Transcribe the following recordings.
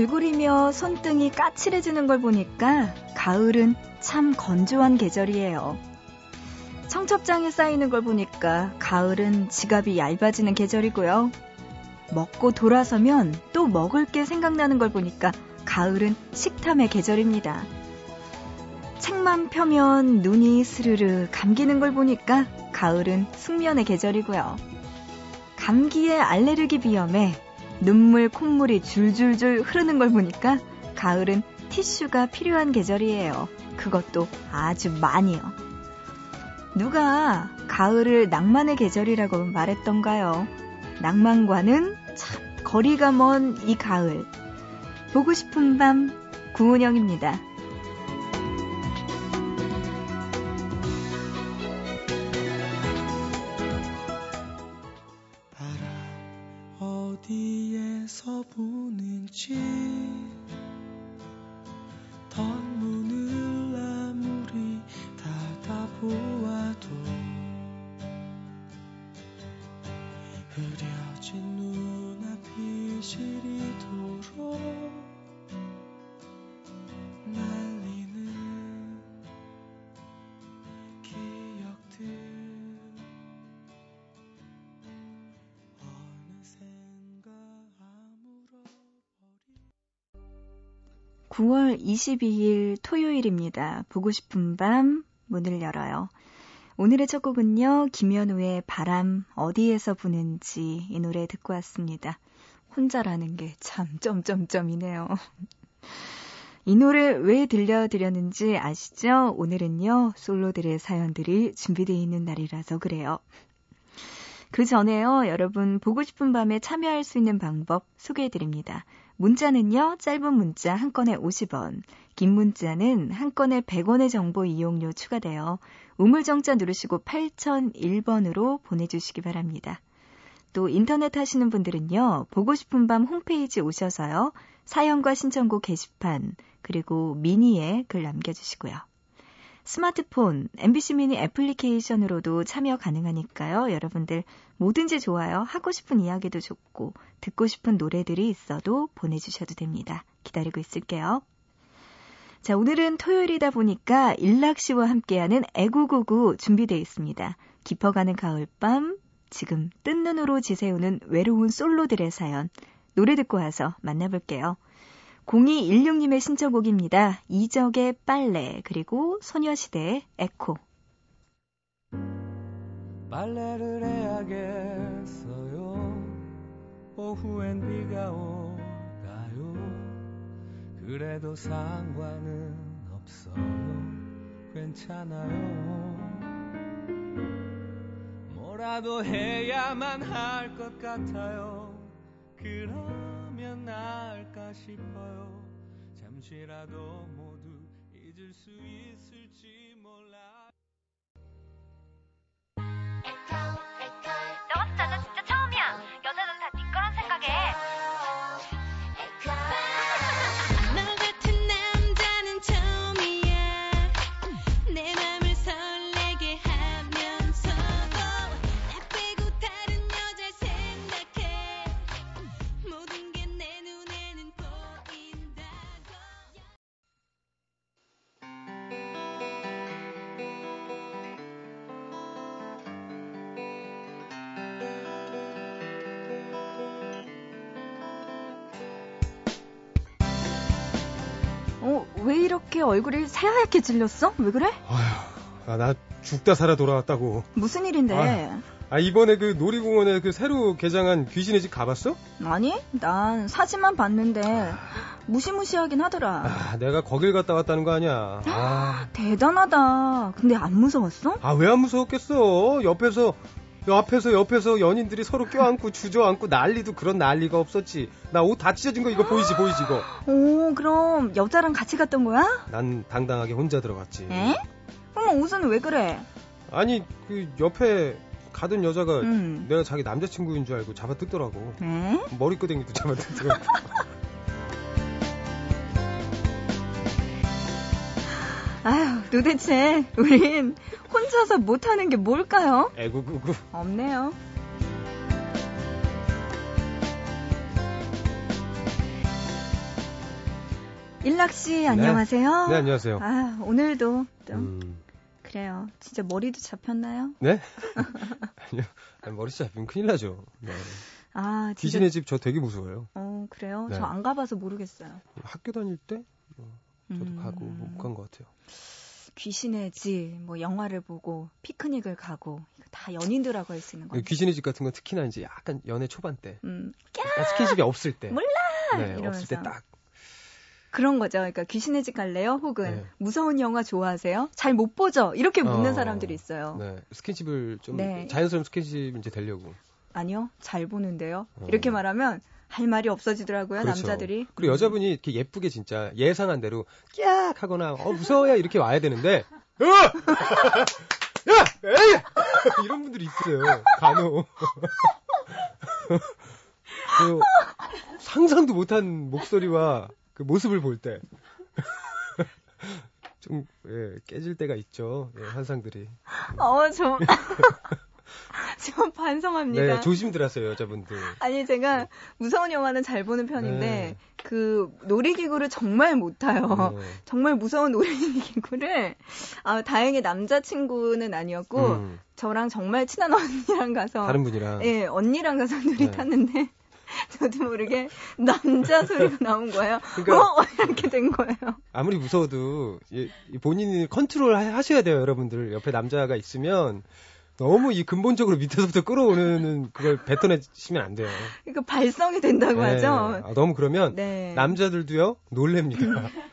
얼굴이며 손등이 까칠해지는 걸 보니까 가을은 참 건조한 계절이에요. 청첩장에 쌓이는 걸 보니까 가을은 지갑이 얇아지는 계절이고요. 먹고 돌아서면 또 먹을 게 생각나는 걸 보니까 가을은 식탐의 계절입니다. 책만 펴면 눈이 스르르 감기는 걸 보니까 가을은 숙면의 계절이고요. 감기에 알레르기 비염에 눈물, 콧물이 줄줄줄 흐르는 걸 보니까 가을은 티슈가 필요한 계절이에요. 그것도 아주 많이요. 누가 가을을 낭만의 계절이라고 말했던가요? 낭만과는 참 거리가 먼 이 가을. 보고 싶은 밤 구은영입니다. 9월 22일 토요일입니다. 보고 싶은 밤 문을 열어요. 오늘의 첫 곡은요, 김현우의 바람 어디에서 부는지 이 노래 듣고 왔습니다. 혼자라는 게 참 점점점이네요. 이 노래 왜 들려드렸는지 아시죠? 오늘은요, 솔로들의 사연들이 준비되어 있는 날이라서 그래요. 그 전에요, 여러분 보고 싶은 밤에 참여할 수 있는 방법 소개해드립니다. 문자는요, 짧은 문자 한 건에 50원, 긴 문자는 한 건에 100원의 정보 이용료 추가되어 우물정자 누르시고 8001번으로 보내주시기 바랍니다. 또 인터넷 하시는 분들은요, 보고 싶은 밤 홈페이지 오셔서요, 사연과 신청곡 게시판, 그리고 미니에 글 남겨주시고요. 스마트폰, MBC 미니 애플리케이션으로도 참여 가능하니까요. 여러분들 뭐든지 좋아요. 하고 싶은 이야기도 좋고, 듣고 싶은 노래들이 있어도 보내주셔도 됩니다. 기다리고 있을게요. 자, 오늘은 토요일이다 보니까 일락 씨와 함께하는 애구구구 준비되어 있습니다. 깊어가는 가을밤, 지금 뜬 눈으로 지새우는 외로운 솔로들의 사연, 노래 듣고 와서 만나볼게요. 0216님의 신청곡입니다. 이적의 빨래, 그리고 소녀시대의 에코. 빨래를 해야겠어요. 오후엔 비가 오가요. 그래도 상관은 없어요. 괜찮아요. 뭐라도 해야만 할 것 같아요. 그러면 나을까 싶어요. 잠시라도 모두 잊을 수 있을지 몰라. 왜 이렇게 얼굴이 새하얗게 질렸어? 왜 그래? 아휴, 아, 나 죽다 살아 돌아왔다고. 무슨 일인데? 아, 아, 이번에 그 놀이공원에 그 새로 개장한 귀신의 집 가봤어? 아니, 난 사진만 봤는데 무시무시하긴 하더라. 아, 내가 거길 갔다 왔다는 거 아니야. 아. 대단하다. 근데 안 무서웠어? 아, 왜 안 무서웠겠어? 옆에서 앞에서 옆에서 연인들이 서로 껴안고 주저앉고 난리도 그런 난리가 없었지. 나 옷 다 찢어진 거 이거 보이지 보이지 이거. 오 그럼 여자랑 같이 갔던 거야? 난 당당하게 혼자 들어갔지. 에? 어머 옷은 왜 그래? 아니 그 옆에 가던 여자가 음. 내가 자기 남자친구인 줄 알고 잡아뜯더라고. 에? 머리끄댕이도 잡아뜯더라고. 아휴, 도대체 우린 혼자서 못하는 게 뭘까요? 에구구구. 없네요. 일락 씨 안녕하세요. 네, 안녕하세요. 아, 오늘도 좀 음, 그래요. 진짜 머리도 잡혔나요? 네? 아니요. 아니, 머리 잡히면 큰일 나죠. 네. 아, 진짜 귀신의 집 저 되게 무서워요. 어, 그래요? 네. 저안 가봐서 모르겠어요. 학교 다닐 때 저도 음, 가고 못 간 것 같아요. 귀신의 집, 뭐 영화를 보고 피크닉을 가고 이거 다 연인들하고 할 수 있는 거예요. 귀신의 집 같은 건 특히나 이제 약간 연애 초반 때 음, 스킨십이 없을 때 몰라! 네, 이러면서. 없을 때 딱 그런 거죠. 그러니까 귀신의 집 갈래요? 혹은 네. 무서운 영화 좋아하세요? 잘 못 보죠? 이렇게 묻는 어, 사람들이 있어요. 네, 스킨십을 좀 네. 자연스러운 스킨십 이제 되려고 아니요, 잘 보는데요. 어. 이렇게 말하면 할 말이 없어지더라고요, 그렇죠. 남자들이. 그리고 여자분이 이렇게 예쁘게 진짜 예상한 대로 깍 하거나 어 무서워요 이렇게 와야 되는데 어! 야! 에이! 이런 분들이 있어요 간혹. 그 상상도 못한 목소리와 그 모습을 볼 때. 좀 예, 깨질 때가 있죠 예, 환상들이. 어, 저, 저 반성합니다. 네 조심들 하세요 여자분들 아니, 제가 무서운 영화는 잘 보는 편인데, 네. 그 놀이기구를 정말 못 타요. 네. 정말 무서운 놀이기구를, 아, 다행히 남자친구는 아니었고, 음, 저랑 정말 친한 언니랑 가서, 다른 분이랑 예, 언니랑 가서 놀이 네. 탔는데, 저도 모르게 남자 소리가 나온 거예요. 그러니까- 어? 이렇게 된 거예요. 아무리 무서워도 본인이 컨트롤 하- 하셔야 돼요, 여러분들. 옆에 남자가 있으면 너무 이 근본적으로 밑에서부터 끌어오는 그걸 뱉어내시면 안 돼요. 그러니까 발성이 된다고 네. 하죠. 아, 너무 그러면 네. 남자들도요 놀랍니다.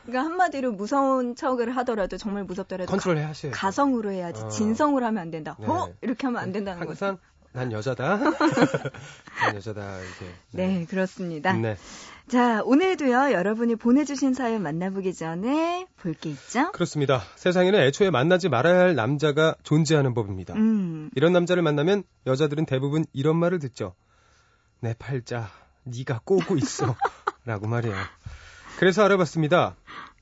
그러니까 한마디로 무서운 척을 하더라도 정말 무섭더라도 컨트롤 해 하셔야 돼요. 가성으로 해야지 어. 진성으로 하면 안 된다. 네. 어? 이렇게 하면 안 된다는 거죠. 항상 난 여자다. 난 여자다 이렇게. 네, 그렇습니다. 네. 자, 오늘도요, 여러분이 보내주신 사연 만나보기 전에 볼 게 있죠? 그렇습니다. 세상에는 애초에 만나지 말아야 할 남자가 존재하는 법입니다. 음, 이런 남자를 만나면 여자들은 대부분 이런 말을 듣죠. 내 팔자, 네가 꼬고 있어. 라고 말이에요. 그래서 알아봤습니다.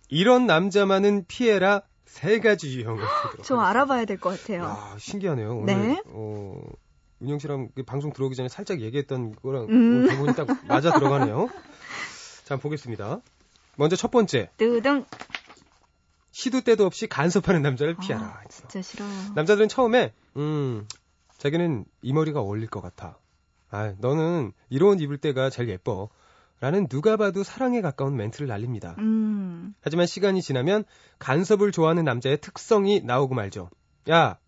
이런 남자만은 피해라 세 가지 유형을 저. 알아봐야 될 것 같아요. 야, 신기하네요. 오늘 네. 어, 은영 씨랑 그 방송 들어오기 전에 살짝 얘기했던 거랑 음. 오늘 대본이 딱 맞아 들어가네요. 자, 보겠습니다. 먼저 첫 번째, 뜨등. 시도 때도 없이 간섭하는 남자를 피하라. 아, 진짜 싫어요. 남자들은 처음에 음 자기는 이 머리가 어울릴 것 같아. 아 너는 이런 옷 입을 때가 제일 예뻐. 라는 누가 봐도 사랑에 가까운 멘트를 날립니다. 음, 하지만 시간이 지나면 간섭을 좋아하는 남자의 특성이 나오고 말죠. 야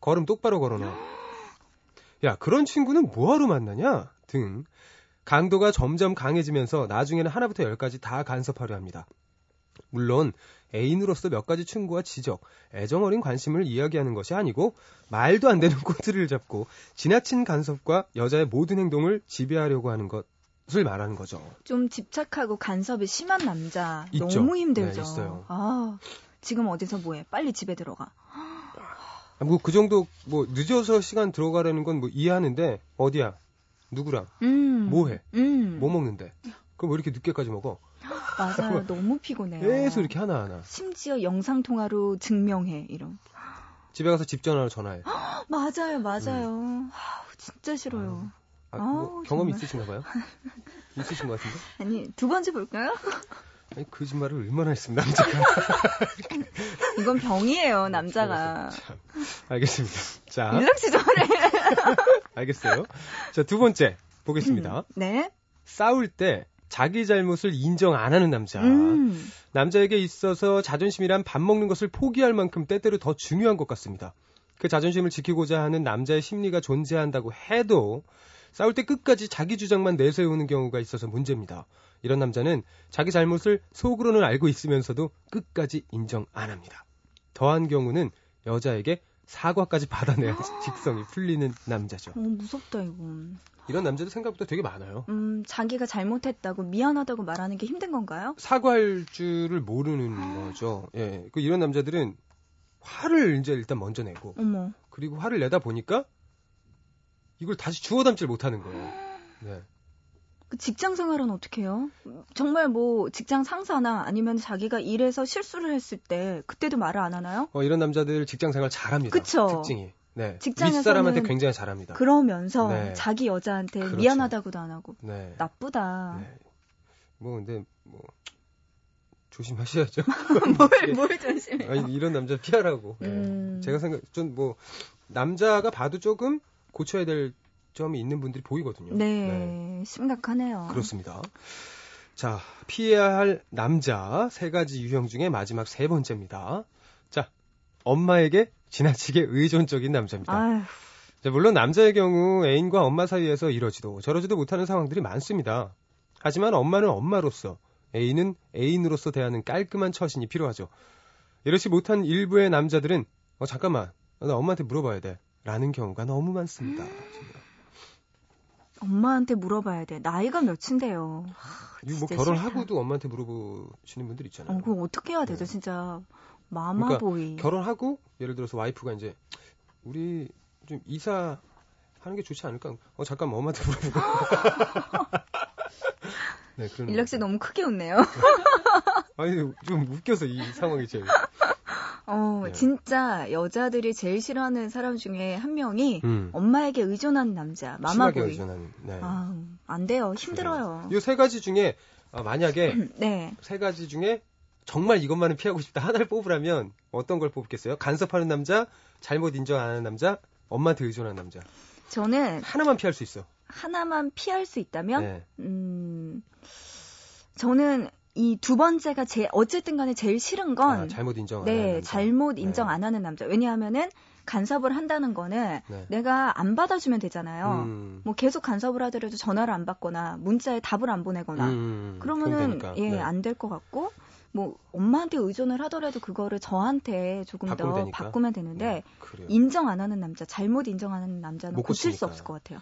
걸음 똑바로 걸어놔. 야 그런 친구는 뭐하러 만나냐? 등 강도가 점점 강해지면서 나중에는 하나부터 열까지 다 간섭하려 합니다. 물론 애인으로서 몇 가지 충고와 지적, 애정 어린 관심을 이야기하는 것이 아니고 말도 안 되는 꼬투리를 잡고 지나친 간섭과 여자의 모든 행동을 지배하려고 하는 것 을 말하는 거죠. 좀 집착하고 간섭이 심한 남자. 있죠. 너무 힘들죠. 네, 있어요. 아, 지금 어디서 뭐해? 빨리 집에 들어가. 뭐그 정도 뭐 늦어서 시간 들어가라는 건 뭐 이해하는데 어디야? 누구랑? 음. 뭐 해? 음. 뭐 먹는데? 그럼 왜 이렇게 늦게까지 먹어? 맞아요. 너무 피곤해요. 계속 이렇게 하나하나. 심지어 영상 통화로 증명해 이런. 집에 가서 집 전화로 전화해. 맞아요, 맞아요. 아우, 진짜 싫어요. 아, 뭐 아우, 경험이 정말. 있으신가 봐요? 있으신 것 같은데? 아니 두 번째 볼까요? 아니, 거짓말을 얼마나 했습니다, 남자가. 이건 병이에요, 남자가. 참. 알겠습니다. 자, 일락 씨 저래. 알겠어요. 자, 두 번째 보겠습니다. 네. 싸울 때 자기 잘못을 인정 안 하는 남자. 음. 남자에게 있어서 자존심이란 밥 먹는 것을 포기할 만큼 때때로 더 중요한 것 같습니다. 그 자존심을 지키고자 하는 남자의 심리가 존재한다고 해도 싸울 때 끝까지 자기 주장만 내세우는 경우가 있어서 문제입니다. 이런 남자는 자기 잘못을 속으로는 알고 있으면서도 끝까지 인정 안 합니다. 더한 경우는 여자에게 사과까지 받아내야 직성이 풀리는 남자죠. 어, 무섭다 이건. 이런 남자들 생각보다 되게 많아요. 음, 자기가 잘못했다고 미안하다고 말하는 게 힘든 건가요? 사과할 줄을 모르는 거죠. 예. 그 이런 남자들은 화를 이제 일단 먼저 내고 어머. 그리고 화를 내다 보니까 이걸 다시 주워 담질 못하는 거예요. 네. 그 직장 생활은 어떻게 해요? 정말 뭐 직장 상사나 아니면 자기가 일해서 실수를 했을 때 그때도 말을 안 하나요? 어, 이런 남자들 직장 생활 잘합니다. 그쵸. 특징이. 네. 직장에서는 윗사람한테 굉장히 잘합니다. 그러면서 네. 자기 여자한테 조심하셔야죠. 뭘, 뭘 조심해요? 아니, 이런 남자 피하라고. 네. 음. 제가 생각, 좀 뭐, 남자가 봐도 조금 고쳐야 될 점이 있는 분들이 보이거든요. 네, 심각하네요. 그렇습니다. 자, 피해야 할 남자 세 가지 유형 중에 마지막 세 번째입니다. 자, 엄마에게 지나치게 의존적인 남자입니다. 아휴, 자, 물론 남자의 경우 애인과 엄마 사이에서 이러지도 저러지도 못하는 상황들이 많습니다. 하지만 엄마는 엄마로서, 애인은 애인으로서 대하는 깔끔한 처신이 필요하죠. 이렇지 못한 일부의 남자들은 어 잠깐만 나 엄마한테 물어봐야 돼 라는 경우가 너무 많습니다. 엄마한테 물어봐야 돼. 나이가 몇인데요. 이거 뭐 결혼하고도 엄마한테 물어보시는 분들 있잖아요. 어, 그거 어떻게 해야 되죠, 네. 진짜. 마마보이. 결혼하고 예를 들어서 와이프가 이제 우리 좀 이사 하는 게 좋지 않을까? 어 잠깐 만 엄마한테 물어보고. 네, 그런. 일락 씨 너무 크게 웃네요. 아니 좀 웃겨서 이 상황이 제일. 어, 네. 진짜 여자들이 제일 싫어하는 사람 중에 한 명이 음. 엄마에게 의존하는 남자, 마마보이. 의존하는. 네. 아, 안 돼요. 힘들어요. 이 세 가지 중에 아, 만약에 네. 세 가지 중에 정말 이것만은 피하고 싶다 하나를 뽑으라면 어떤 걸 뽑겠어요? 간섭하는 남자, 잘못 인정 안 하는 남자, 엄마한테 의존하는 남자. 저는 하나만 피할 수 있어. 하나만 피할 수 있다면, 네. 음, 저는 이 두 번째가 제, 어쨌든 간에 제일 싫은 건, 아, 잘못 인정 안 하는 네. 잘못 인정 네. 안 하는 남자. 왜냐하면은 간섭을 한다는 거는 네. 내가 안 받아주면 되잖아요. 음. 뭐 계속 간섭을 하더라도 전화를 안 받거나 문자에 답을 안 보내거나 음, 그러면은 그럼 되니까. 예 네. 안될 것 같고 뭐 엄마한테 의존을 하더라도 그거를 저한테 조금 더 되니까. 바꾸면 되는데 네. 인정 안 하는 남자 잘못 인정 안 하는 남자는 못 고칠 수. 없을 것 같아요.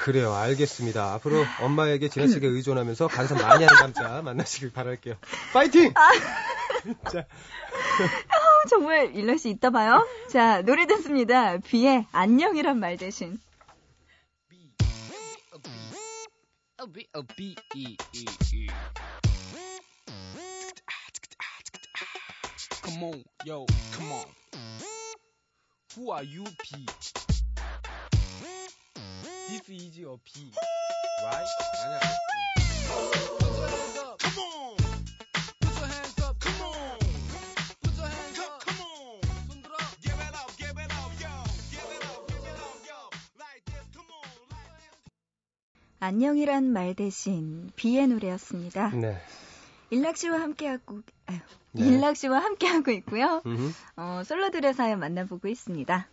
그래요, 알겠습니다. 앞으로 엄마에게 지나치게 의존하면서 간섭 많이 하는 남자 만나시길 바랄게요. 파이팅! 아. 자, 어, 정말 일라 씨 이따 봐요. 자 노래 듣습니다. 비의 안녕이란 말 대신 B A B E E E. Come on, yo, come on. Who are you, P? This is your P, right? 아니야. Put your hands up, come on. Put your hands up, come on. Put your hands up, come on. 손 들어. Give it up, give it up, yo. Give it up, give it up, yo. Like this, come on. Like this. 안녕이란 말 대신 비의 노래였습니다. 네. 일락 씨와 함께하고 아유, 네. 일락 씨와 함께하고 있고요. 어, 솔로들의 사연 만나보고 있습니다.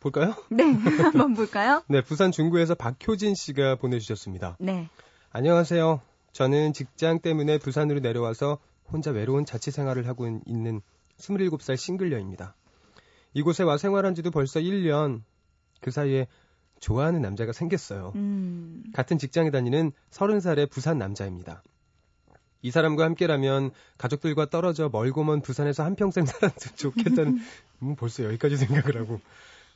볼까요? 네, 한번 볼까요? 네, 부산 중구에서 박효진 씨가 보내주셨습니다. 네. 안녕하세요. 저는 직장 때문에 부산으로 내려와서 혼자 외로운 자취 생활을 하고 있는 27살 싱글녀입니다. 이곳에 와 생활한 지도 벌써 1년. 그 사이에 좋아하는 남자가 생겼어요. 음, 같은 직장에 다니는 30살의 부산 남자입니다. 이 사람과 함께라면 가족들과 떨어져 멀고 먼 부산에서 한평생 살아도 좋겠다는 음, 벌써 여기까지 생각을 하고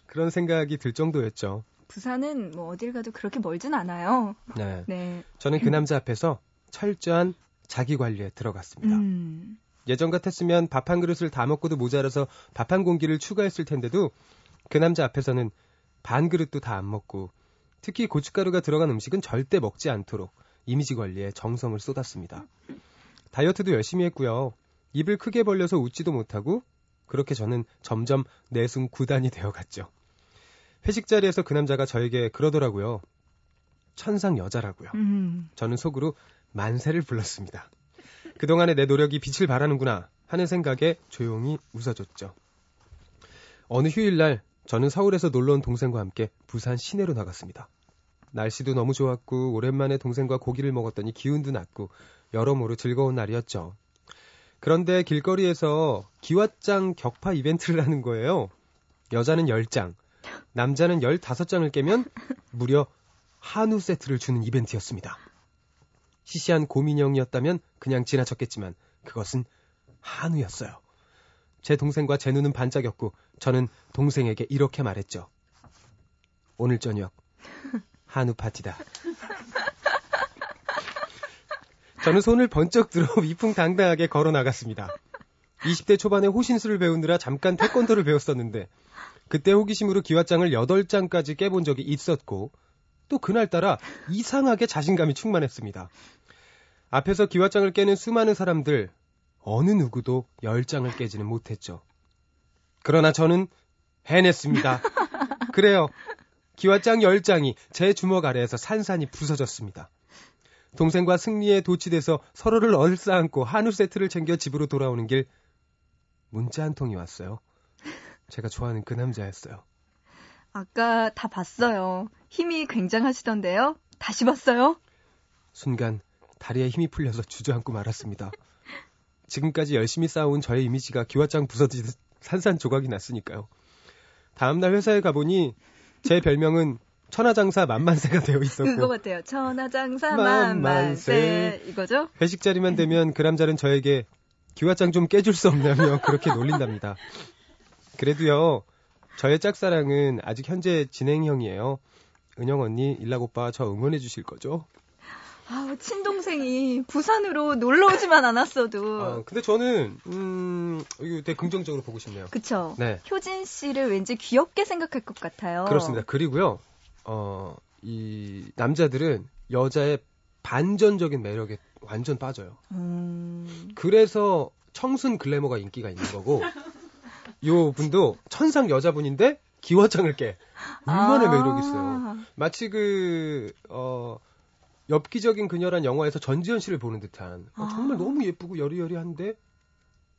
그런 생각이 들 정도였죠. 부산은 뭐 어딜 가도 그렇게 멀진 않아요. 네. 네. 저는 그 남자 앞에서 철저한 자기 관리에 들어갔습니다. 음, 예전 같았으면 밥 한 그릇을 다 먹고도 모자라서 밥 한 공기를 추가했을 텐데도 그 남자 앞에서는 반 그릇도 다 안 먹고 특히 고춧가루가 들어간 음식은 절대 먹지 않도록 이미지 관리에 정성을 쏟았습니다. 다이어트도 열심히 했고요. 입을 크게 벌려서 웃지도 못하고 그렇게 저는 점점 내숭 구단이 되어갔죠. 회식 자리에서 그 남자가 저에게 그러더라고요. 천상 여자라고요. 음, 저는 속으로 만세를 불렀습니다. 그동안의 내 노력이 빛을 발하는구나 하는 생각에 조용히 웃어줬죠. 어느 휴일날 저는 서울에서 놀러온 동생과 함께 부산 시내로 나갔습니다. 날씨도 너무 좋았고 오랜만에 동생과 고기를 먹었더니 기운도 났고 여러모로 즐거운 날이었죠. 그런데 길거리에서 기왓장 격파 이벤트를 하는 거예요. 여자는 10장, 남자는 15장을 깨면 무려 한우 세트를 주는 이벤트였습니다. 시시한 고민형이었다면 그냥 지나쳤겠지만 그것은 한우였어요. 제 동생과 제 눈은 반짝였고 저는 동생에게 이렇게 말했죠. 오늘 저녁 한우 파티다. 저는 손을 번쩍 들어 위풍당당하게 걸어 나갔습니다. 20대 초반에 호신술을 배우느라 잠깐 태권도를 배웠었는데 그때 호기심으로 기왓장을 8장까지 깨본 적이 있었고 또 그날따라 이상하게 자신감이 충만했습니다. 앞에서 기왓장을 깨는 수많은 사람들 어느 누구도 열장을 깨지는 못했죠. 그러나 저는 해냈습니다. 그래요. 기와장 열장이 제 주먹 아래에서 산산이 부서졌습니다. 동생과 승리에 도취돼서 서로를 얼싸안고 한우 세트를 챙겨 집으로 돌아오는 길 문자 한 통이 왔어요. 제가 좋아하는 그 남자였어요. 아까 다 봤어요. 힘이 굉장하시던데요? 다시 봤어요? 순간 다리에 힘이 풀려서 주저앉고 말았습니다. 지금까지 열심히 쌓아온 저의 이미지가 기와장 부서지듯 산산조각이 났으니까요. 다음날 회사에 가보니 제 별명은 천하장사 만만세가 되어 있었고 그거 같아요. 천하장사 만만세. 이거죠? 회식 자리만 되면 그 남자는 저에게 기와장 좀 깨줄 수 없냐며 그렇게 놀린답니다. 그래도요, 저의 짝사랑은 아직 현재 진행형이에요. 은영 언니, 일락 오빠 저 응원해 주실 거죠? 아, 친동생이 부산으로 놀러 오지만 않았어도. 아, 근데 저는 음, 이거 되게 긍정적으로 보고 싶네요. 그쵸? 네. 효진 씨를 왠지 귀엽게 생각할 것 같아요. 그렇습니다. 그리고요, 어, 이 남자들은 여자의 반전적인 매력에 완전 빠져요. 음, 그래서 청순 글래머가 인기가 있는 거고, 요 분도 천상 여자분인데 기와장을 깨. 얼마나 아. 매력 있어요. 마치 그, 어, 엽기적인 그녀란 영화에서 전지현 씨를 보는 듯한, 어, 정말 아. 너무 예쁘고 여리여리한데,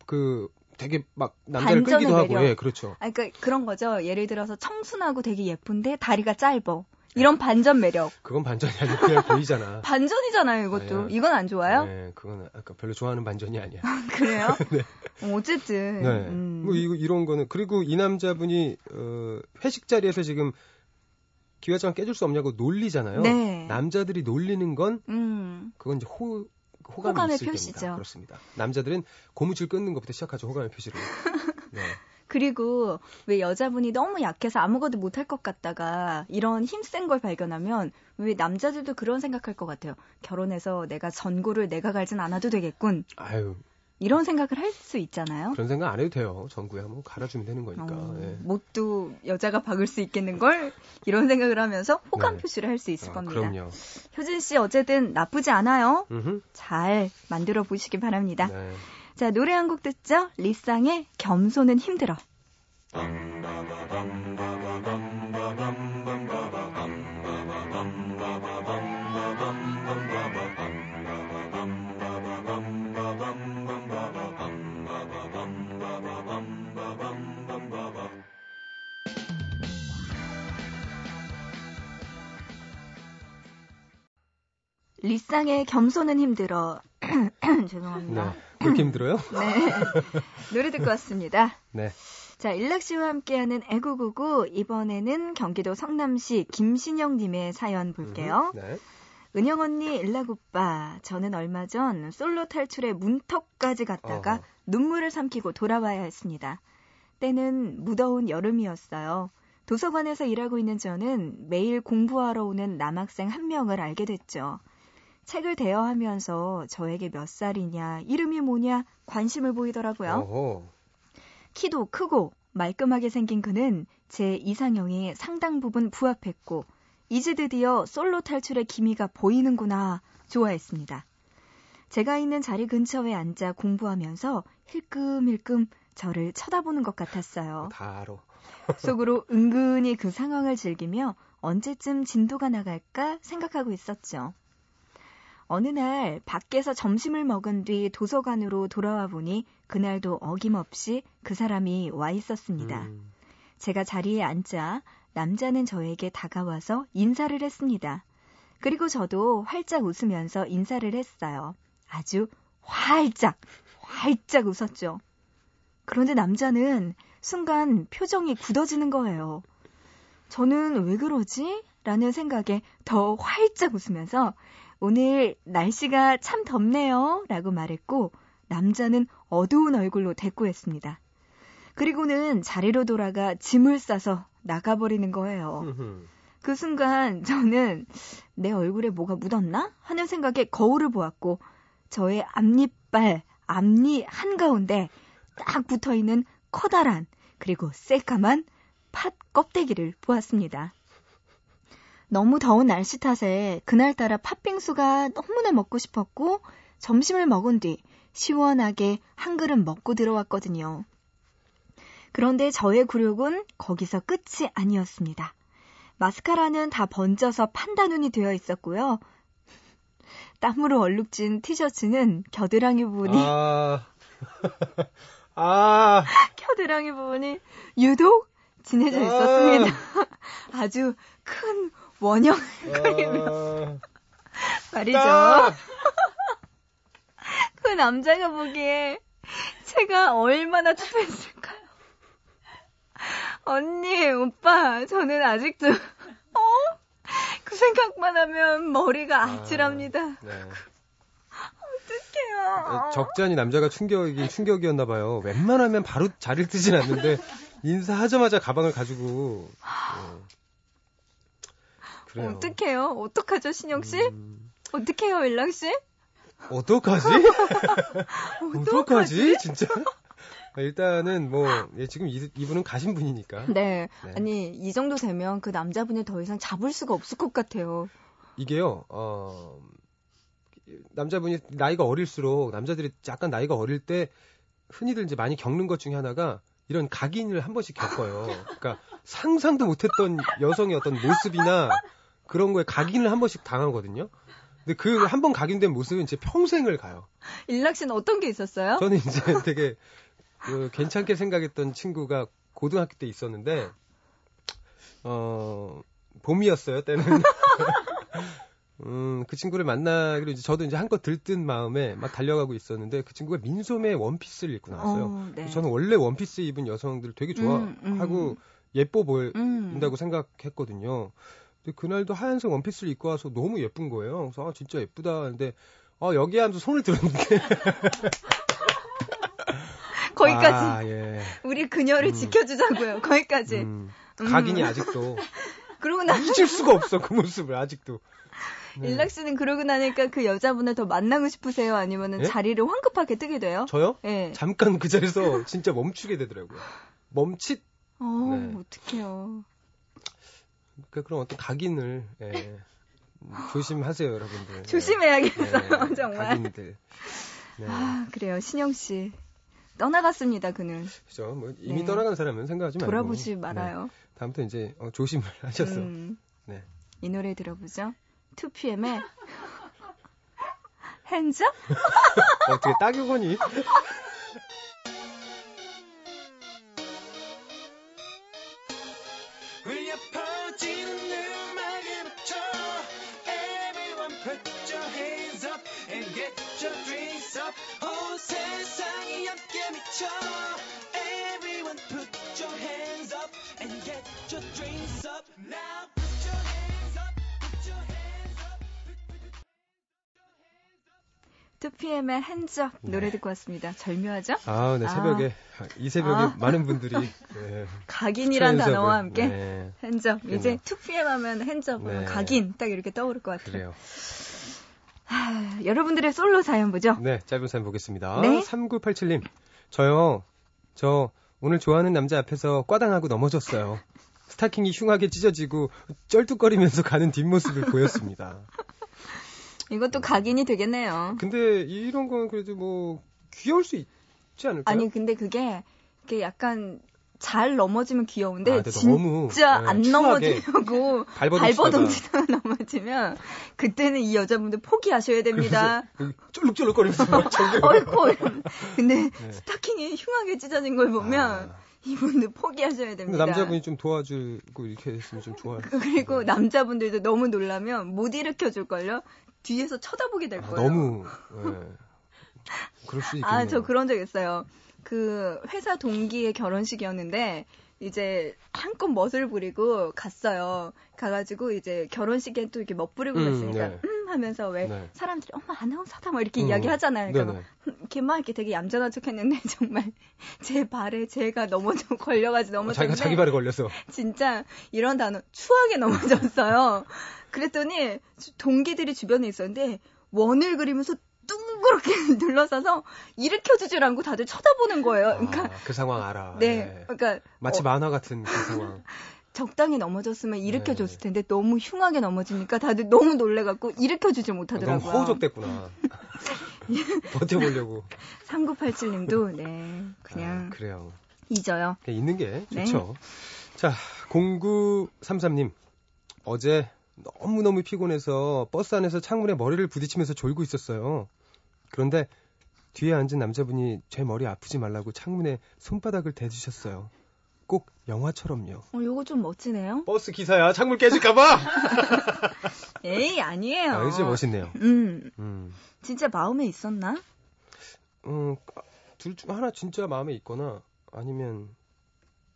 그, 되게 막 남자를 끌기도 하고. 예, 그렇죠. 아, 그러니까 그런 거죠. 예를 들어서 청순하고 되게 예쁜데 다리가 짧어. 이런 반전 매력. 그건 반전이 아니고 그냥 보이잖아. 반전이잖아요, 이것도. 아니야. 이건 안 좋아요? 네, 그건 아까 별로 좋아하는 반전이 아니야. 그래요? 어, 어쨌든. 네. 음. 뭐 이거 이런 거는 그리고 이 남자분이 어, 회식 자리에서 지금 기와장 깨줄 수 없냐고 놀리잖아요. 네. 남자들이 놀리는 건 음. 그건 이제 호 호감이 호감의 있을 표시죠. 때입니다. 그렇습니다. 남자들은 고무줄 끊는 것부터 시작하죠. 호감의 표시를. 네. 그리고 왜 여자분이 너무 약해서 아무것도 못할 것 같다가 이런 힘센 걸 발견하면 왜 남자들도 그런 생각할 것 같아요. 결혼해서 내가 전구를 내가 갈진 않아도 되겠군. 아유 이런 생각을 할 수 있잖아요. 그런 생각 안 해도 돼요. 전구에 한번 갈아주면 되는 거니까. 어, 예. 못도 여자가 박을 수 있겠는 걸 이런 생각을 하면서 호감 네. 표시를 할 수 있을 아, 겁니다. 그럼요. 효진 씨 어쨌든 나쁘지 않아요. 음흠. 잘 만들어 보시기 바랍니다. 네. 자, 노래 한 곡 듣죠? 리쌍의 겸손은 힘들어. 리쌍의 겸손은 힘들어. 죄송합니다. 네. 왜 이렇게 힘들어요? 네. 노래 듣고 왔습니다. 네. 자, 일락 씨와 함께하는 애구구구 이번에는 경기도 성남시 김신영 님의 사연 볼게요. 음흠. 네. 은영 언니, 일락 오빠, 저는 얼마 전 솔로 탈출에 문턱까지 갔다가 어허. 눈물을 삼키고 돌아와야 했습니다. 때는 무더운 여름이었어요. 도서관에서 일하고 있는 저는 매일 공부하러 오는 남학생 한 명을 알게 됐죠. 책을 대여하면서 저에게 몇 살이냐, 이름이 뭐냐 관심을 보이더라고요. 어허. 키도 크고 말끔하게 생긴 그는 제 이상형에 상당 부분 부합했고 이제 드디어 솔로 탈출의 기미가 보이는구나 좋아했습니다. 제가 있는 자리 근처에 앉아 공부하면서 힐끔힐끔 저를 쳐다보는 것 같았어요. 다 알아. 속으로 은근히 그 상황을 즐기며 언제쯤 진도가 나갈까 생각하고 있었죠. 어느 날 밖에서 점심을 먹은 뒤 도서관으로 돌아와 보니 그날도 어김없이 그 사람이 와 있었습니다. 음. 제가 자리에 앉자 남자는 저에게 다가와서 인사를 했습니다. 그리고 저도 활짝 웃으면서 인사를 했어요. 아주 활짝, 활짝 웃었죠. 그런데 남자는 순간 표정이 굳어지는 거예요. 저는 왜 그러지? 라는 생각에 더 활짝 웃으면서 오늘 날씨가 참 덥네요. 라고 말했고 남자는 어두운 얼굴로 대꾸했습니다. 그리고는 자리로 돌아가 짐을 싸서 나가버리는 거예요. 그 순간 저는 내 얼굴에 뭐가 묻었나? 하는 생각에 거울을 보았고 저의 앞니빨, 앞니 한가운데 딱 붙어 있는 커다란 그리고 새까만 팥 껍데기를 보았습니다. 너무 더운 날씨 탓에 그날따라 팥빙수가 너무나 먹고 싶었고 점심을 먹은 뒤 시원하게 한 그릇 먹고 들어왔거든요. 그런데 저의 굴욕은 거기서 끝이 아니었습니다. 마스카라는 다 번져서 판다 눈이 되어 있었고요. 땀으로 얼룩진 티셔츠는 겨드랑이 부분이 아. 아. 겨드랑이 부분이 유독 진해져 있었습니다. 아주 큰 원형 아. 말이죠. 아. 그 남자가 보기에 제가 얼마나 추했을까요? 언니, 오빠, 저는 아직도 어? 그 생각만 하면 머리가 아찔합니다. 네. 어떡해요. 적잖이 남자가 충격이 충격이었나 봐요. 웬만하면 바로 자리를 뜨진 않는데 인사하자마자 가방을 가지고 어. 그래요. 어떡해요? 어떡하죠, 신영 씨? 음, 어떡해요, 일랑 씨? 어떡하지? 어떡하지? 진짜? 일단은 뭐 예, 지금 이, 이분은 가신 분이니까 네. 네. 아니, 이 정도 되면 그 남자분을 더 이상 잡을 수가 없을 것 같아요. 이게요. 어, 남자분이 나이가 어릴수록 남자들이 약간 나이가 어릴 때 흔히들 이제 많이 겪는 것 중에 하나가 이런 각인을 한 번씩 겪어요. 그러니까 상상도 못했던 여성의 어떤 모습이나 그런 거에 각인을 한 번씩 당하거든요. 근데 그 한 번 각인된 모습은 이제 평생을 가요. 일락 씨는 어떤 게 있었어요? 저는 이제 되게 그 괜찮게 생각했던 친구가 고등학교 때 있었는데 어 봄이었어요 때는 음, 그 친구를 만나기로 이제 저도 이제 한껏 들뜬 마음에 막 달려가고 있었는데 그 친구가 민소매 원피스를 입고 나왔어요. 어, 네. 저는 원래 원피스 입은 여성들 되게 좋아하고 음, 음. 예뻐 음. 보인다고 생각했거든요. 근데 그날도 하얀색 원피스를 입고 와서 너무 예쁜 거예요. 그래서 아, 진짜 예쁘다. 근데 아, 여기에 하면서 손을 들었는데 거기까지. 아, 예. 우리 그녀를 음. 지켜주자고요. 거기까지. 음, 음. 각인이 아직도 그러고 나 잊을 수가 없어 그 모습을 아직도. 네. 일락 씨는 그러고 나니까 그 여자분을 더 만나고 싶으세요? 아니면은 예? 자리를 황급하게 뜨게 돼요? 저요? 예. 잠깐 그 자리에서 진짜 멈추게 되더라고요. 멈칫. 어, 네. 어떡해요. 그 그런 어떤 각인을 예. 음, 조심하세요, 여러분들. 조심해야겠어요, 네, 정말. 각인들. 네. 아, 그래요. 신영 씨. 떠나갔습니다, 그는. 그죠. 뭐 이미 네. 떠나간 사람은 생각하지 말고. 돌아보지 네. 말아요. 다음부터 이제 어, 조심을 하셔서. 음, 네. 이 노래 들어보죠. 2PM의 핸즈업? 어떻게 따교건이? 2PM의 핸즈업 노래 듣고 왔습니다. 절묘하죠? 아, 네, 새벽에. 이 새벽에 아. 많은 분들이. 네, 각인이란 단어와 함께 네, 핸즈업. 이제 그럼요. 2PM 하면 핸즈업, 하면 네. 각인 딱 이렇게 떠오를 것 같아요. 그래요. 하, 여러분들의 솔로 사연 보죠. 네, 짧은 사연 보겠습니다. 네. 3987님. 저요. 저 오늘 좋아하는 남자 앞에서 꽈당하고 넘어졌어요. 스타킹이 흉하게 찢어지고 쩔뚝거리면서 가는 뒷모습을 보였습니다. 이것도 각인이 되겠네요. 근데 이런 건 그래도 뭐 귀여울 수 있지 않을까요? 아니 근데 그게 이게 약간 잘 넘어지면 귀여운데 아, 진짜 네, 안 추하게 넘어지려고 발버둥 발버둥치다가 넘어지면 그때는 이 여자분들 포기하셔야 됩니다. 쫄룩쫄룩거리면서 어이쿠. 근데 네. 스타킹이 흉하게 찢어진 걸 보면 아, 이분들 포기하셔야 됩니다. 남자분이 좀 도와주고 이렇게 했으면 좀 좋아요. 그리고 남자분들도 너무 놀라면 못 일으켜 줄 걸요. 뒤에서 쳐다보게 될 아, 거예요. 너무 예. 그럴 수 있겠네요. 아, 저 그런 적 있어요. 그 회사 동기의 결혼식이었는데 이제 한껏 멋을 부리고 갔어요. 가가지고 이제 결혼식에 또 이렇게 멋부리고 음, 갔으니까 네. 음 하면서 왜 네. 사람들이 엄마 아나운서다 뭐 이렇게 음, 이야기하잖아요. 그러니까. 막 이렇게 막 이렇게 되게 얌전한 척했는데 정말 제 발에 제가 넘어져 걸려가지고 어, 넘어졌는데 자기가 자기 발에 걸려서 진짜 이런 단어 추하게 넘어졌어요. 그랬더니 주- 동기들이 주변에 있었는데 원을 그리면서 둥그렇게 눌러서서 일으켜주질 않고 다들 쳐다보는 거예요. 그러니까 아, 그 상황 알아. 네, 예. 그러니까 마치 어, 만화 같은 그 상황. 적당히 넘어졌으면 일으켜줬을 네. 텐데 너무 흉하게 넘어지니까 다들 너무 놀래갖고 일으켜주지 너무 못하더라고요. 허우적댔구나. 버텨보려고. 3987님도 네 그냥 아, 그래요. 잊어요. 그냥 있는 게 네. 좋죠. 자, 0933님. 어제 너무너무 피곤해서 버스 안에서 창문에 머리를 부딪히면서 졸고 있었어요. 그런데 뒤에 앉은 남자분이 제 머리 아프지 말라고 창문에 손바닥을 대주셨어요. 꼭 영화처럼요. 어, 요거 좀 멋지네요. 버스 기사야, 창문 깨질까봐! 에이 아니에요. 아, 진짜 멋있네요. 음 음. 진짜 마음에 있었나? 음, 둘 중 하나 진짜 마음에 있거나 아니면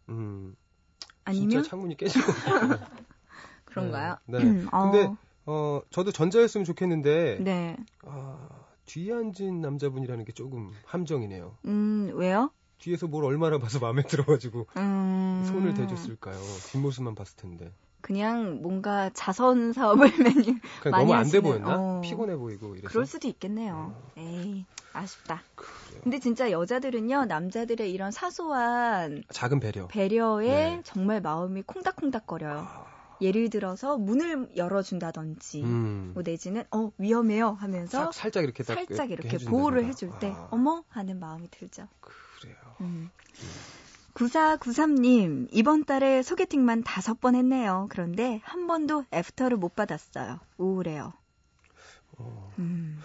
음, 아니면 진짜 창문이 깨질 것 같아요. 그런가요? 네. 음, 어, 근데 어, 저도 전자였으면 좋겠는데 네. 아, 뒤에 앉은 남자분이라는 게 조금 함정이네요. 음 왜요? 뒤에서 뭘 얼마나 봐서 마음에 들어가지고 음, 손을 대줬을까요? 뒷모습만 봤을 텐데. 그냥 뭔가 자선 사업을 그냥 많이 너무 안돼 하시는, 보였나? 어. 피곤해 보이고 이래서. 그럴 수도 있겠네요. 에이 아쉽다. 그래요. 근데 진짜 여자들은요 남자들의 이런 사소한 작은 배려. 배려에 네. 정말 마음이 콩닥콩닥 거려요. 아, 예를 들어서 문을 열어준다든지 음. 뭐 내지는 어 위험해요 하면서 살, 살짝 이렇게 딱 살짝 이렇게 해준다든가. 보호를 해줄 때 아, 어머 하는 마음이 들죠. 그래요. 음. 9493님, 이번 달에 소개팅만 다섯 번 했네요. 그런데 한 번도 애프터를 못 받았어요. 우울해요. 어. 음,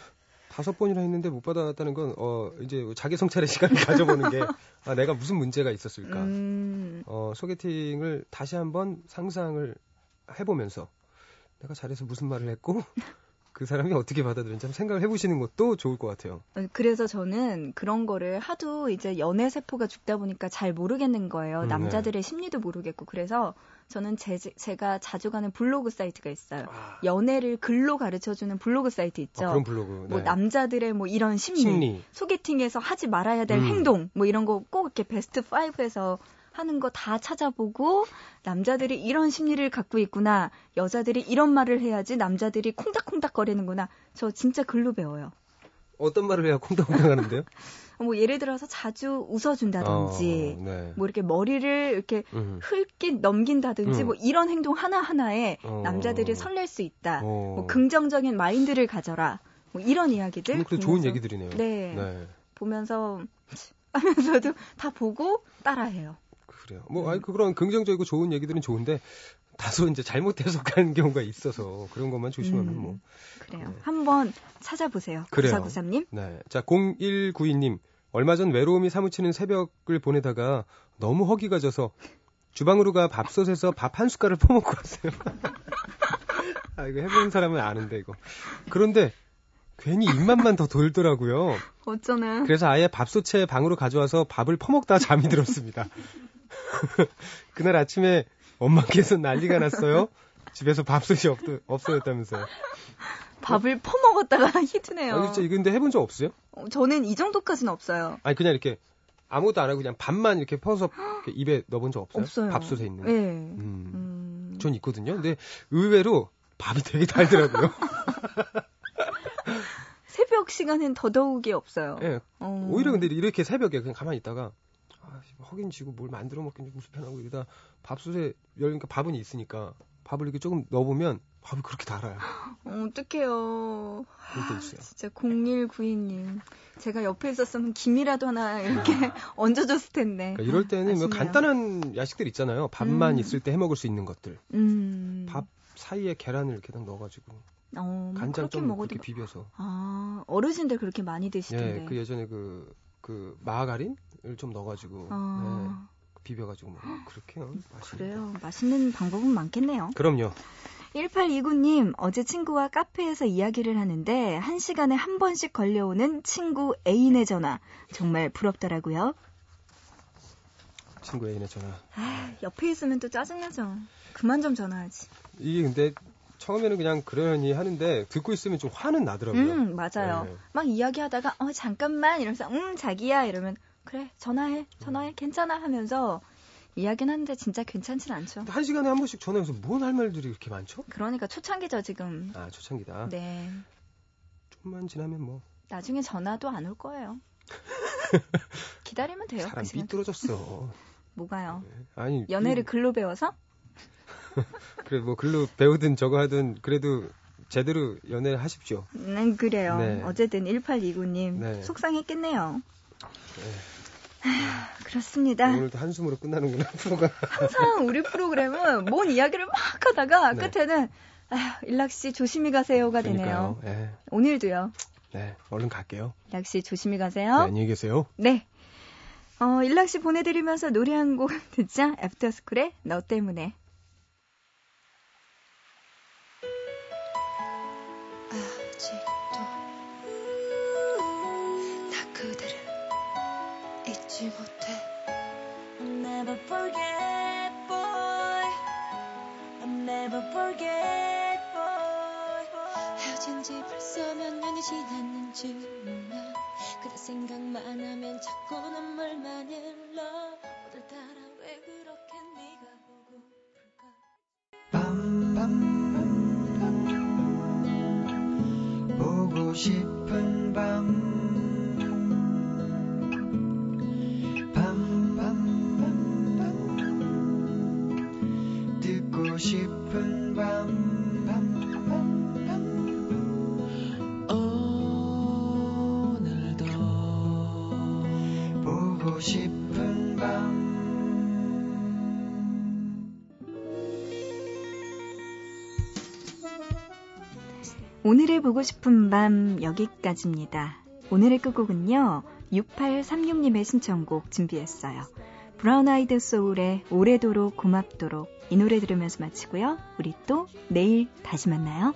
다섯 번이나 했는데 못 받았다는 건, 어, 이제 자기 성찰의 시간을 가져보는 게, 아, 내가 무슨 문제가 있었을까. 음, 어, 소개팅을 다시 한번 상상을 해보면서, 내가 잘해서 무슨 말을 했고, 그 사람이 어떻게 받아들였는지 한번 생각을 해보시는 것도 좋을 것 같아요. 어, 그래서 저는 그런 거를 하도 이제 연애 세포가 죽다 보니까 잘 모르겠는 거예요. 음, 남자들의 심리도 모르겠고. 그래서 저는 제, 제가 자주 가는 블로그 사이트가 있어요. 아, 연애를 글로 가르쳐주는 블로그 사이트 있죠. 아, 그런 블로그. 뭐 네. 남자들의 뭐 이런 심리, 심리. 소개팅에서 하지 말아야 될 음. 행동 뭐 이런 거 꼭 이렇게 베스트 5에서 하는 거 다 찾아보고 남자들이 이런 심리를 갖고 있구나 여자들이 이런 말을 해야지 남자들이 콩닥콩닥 거리는구나 저 진짜 글로 배워요 어떤 말을 해야 콩닥콩닥 하는데요? 뭐 예를 들어서 자주 웃어준다든지 어, 네. 뭐 이렇게 머리를 이렇게 음. 흘긴 넘긴다든지 음. 뭐 이런 행동 하나 하나에 어. 남자들이 설렐 수 있다 어. 뭐 긍정적인 마인드를 가져라 뭐 이런 이야기들 음, 그래 좋은 얘기들이네요. 네. 네. 보면서 하면서도 다 보고 따라해요. 그래요. 뭐, 아니, 그런 긍정적이고 좋은 얘기들은 좋은데, 다소 이제 잘못 해석하는 경우가 있어서, 그런 것만 조심하면 음, 뭐. 그래요. 네. 한번 찾아보세요. 그래요. 구사구삼님. 네. 자, 0192님. 얼마 전 외로움이 사무치는 새벽을 보내다가 너무 허기가 져서 주방으로 가 밥솥에서 밥 한 숟갈을 퍼먹고 왔어요. 아, 이거 해본 사람은 아는데, 이거. 그런데, 괜히 입맛만 더 돌더라고요. 어쩌나. 그래서 아예 밥솥에 방으로 가져와서 밥을 퍼먹다 잠이 들었습니다. 그날 아침에 엄마께서 난리가 났어요. 집에서 밥솥이 없, 없어졌다면서요. 밥을 퍼먹었다가 히트네요. 아, 진짜 이거 근데 해본 적 없어요? 어, 저는 이 정도까지는 없어요. 아니 그냥 이렇게 아무것도 안 하고 그냥 밥만 이렇게 퍼서 이렇게 입에 넣어본 적 없어요? 없어요. 밥솥에 있는. 네. 음. 음. 전 있거든요. 근데 의외로 밥이 되게 달더라고요. 새벽 시간엔 더더욱이 없어요. 예. 어. 오히려 근데 이렇게 새벽에 그냥 가만히 있다가 아, 허긴 지고 뭘 만들어 먹긴 좀 불편하고 이러다 밥솥에 열니까 밥은 있으니까 밥을 이렇게 조금 넣어보면 밥이 그렇게 달아요. 어, 어떡해요. 그럴 때 있어요. 진짜 0192님. 제가 옆에 있었으면 김이라도 하나 이렇게 얹어줬을 텐데. 그러니까 이럴 때는 뭐. 간단한 야식들 있잖아요. 밥만 음. 있을 때 해 먹을 수 있는 것들. 음. 밥 사이에 계란을 이렇게 딱 넣어가지고 어, 뭐 간장 좀 먹어도. 그렇게 비벼서. 아, 어르신들 그렇게 많이 드시던데. 예, 그 예전에 그, 그 마가린을 좀 넣어가지고 아, 예, 비벼가지고 뭐 그렇게요. 맛있는 그래요. 맛있는 방법은 많겠네요. 그럼요. 1829님, 어제 친구와 카페에서 이야기를 하는데, 한 시간에 한 번씩 걸려오는 친구 애인의 전화. 정말 부럽더라고요. 친구 애인의 전화. 아, 옆에 있으면 또 짜증나죠. 그만 좀 전화하지. 이게 근데 처음에는 그냥 그러려니 하는데 듣고 있으면 좀 화는 나더라고요. 음, 맞아요. 네. 막 이야기하다가, 어, 잠깐만, 이러면서, 음, 자기야, 이러면, 그래, 전화해, 전화해, 괜찮아 하면서 이야기는 하는데 진짜 괜찮진 않죠. 한 시간에 한 번씩 전화해서 뭔 할 말들이 그렇게 많죠? 그러니까 초창기죠, 지금. 아 초창기다. 네. 좀만 지나면 뭐 나중에 전화도 안 올 거예요. 기다리면 돼요. 사람 그. 삐뚤어졌어. 뭐가요? 아니 연애를 그- 글로 배워서? 그래 뭐 글로 배우든 저거 하든 그래도 제대로 연애를 하십시오. 음, 그래요. 네. 어쨌든 1829님 네. 속상했겠네요. 하, 그렇습니다. 오늘도 한숨으로 끝나는구나 프로가. 항상 우리 프로그램은 뭔 이야기를 막 하다가 네. 끝에는 아휴, 일락 씨 조심히 가세요가 되네요. 그러니까요. 예. 오늘도요. 네, 얼른 갈게요. 일락 씨 조심히 네, 가세요. 안녕히 계세요. 네. 어, 일락 씨 보내드리면서 노래 한 곡 듣자. 애프터스쿨의 너 때문에. 헤어진 지 벌써 몇 년이 지났는지 몰라. 그대 생각만 하면 자꾸 눈물만 흘러. 오늘따라 왜 그렇게 네가 보고 불까? 밤 보고 싶은 밤. 듣고 싶은 밤 오늘의 보고 싶은 밤 여기까지입니다. 오늘의 끝곡은요. 6836님의 신청곡 준비했어요. 브라운 아이드 소울의 오래도록 고맙도록 이 노래 들으면서 마치고요. 우리 또 내일 다시 만나요.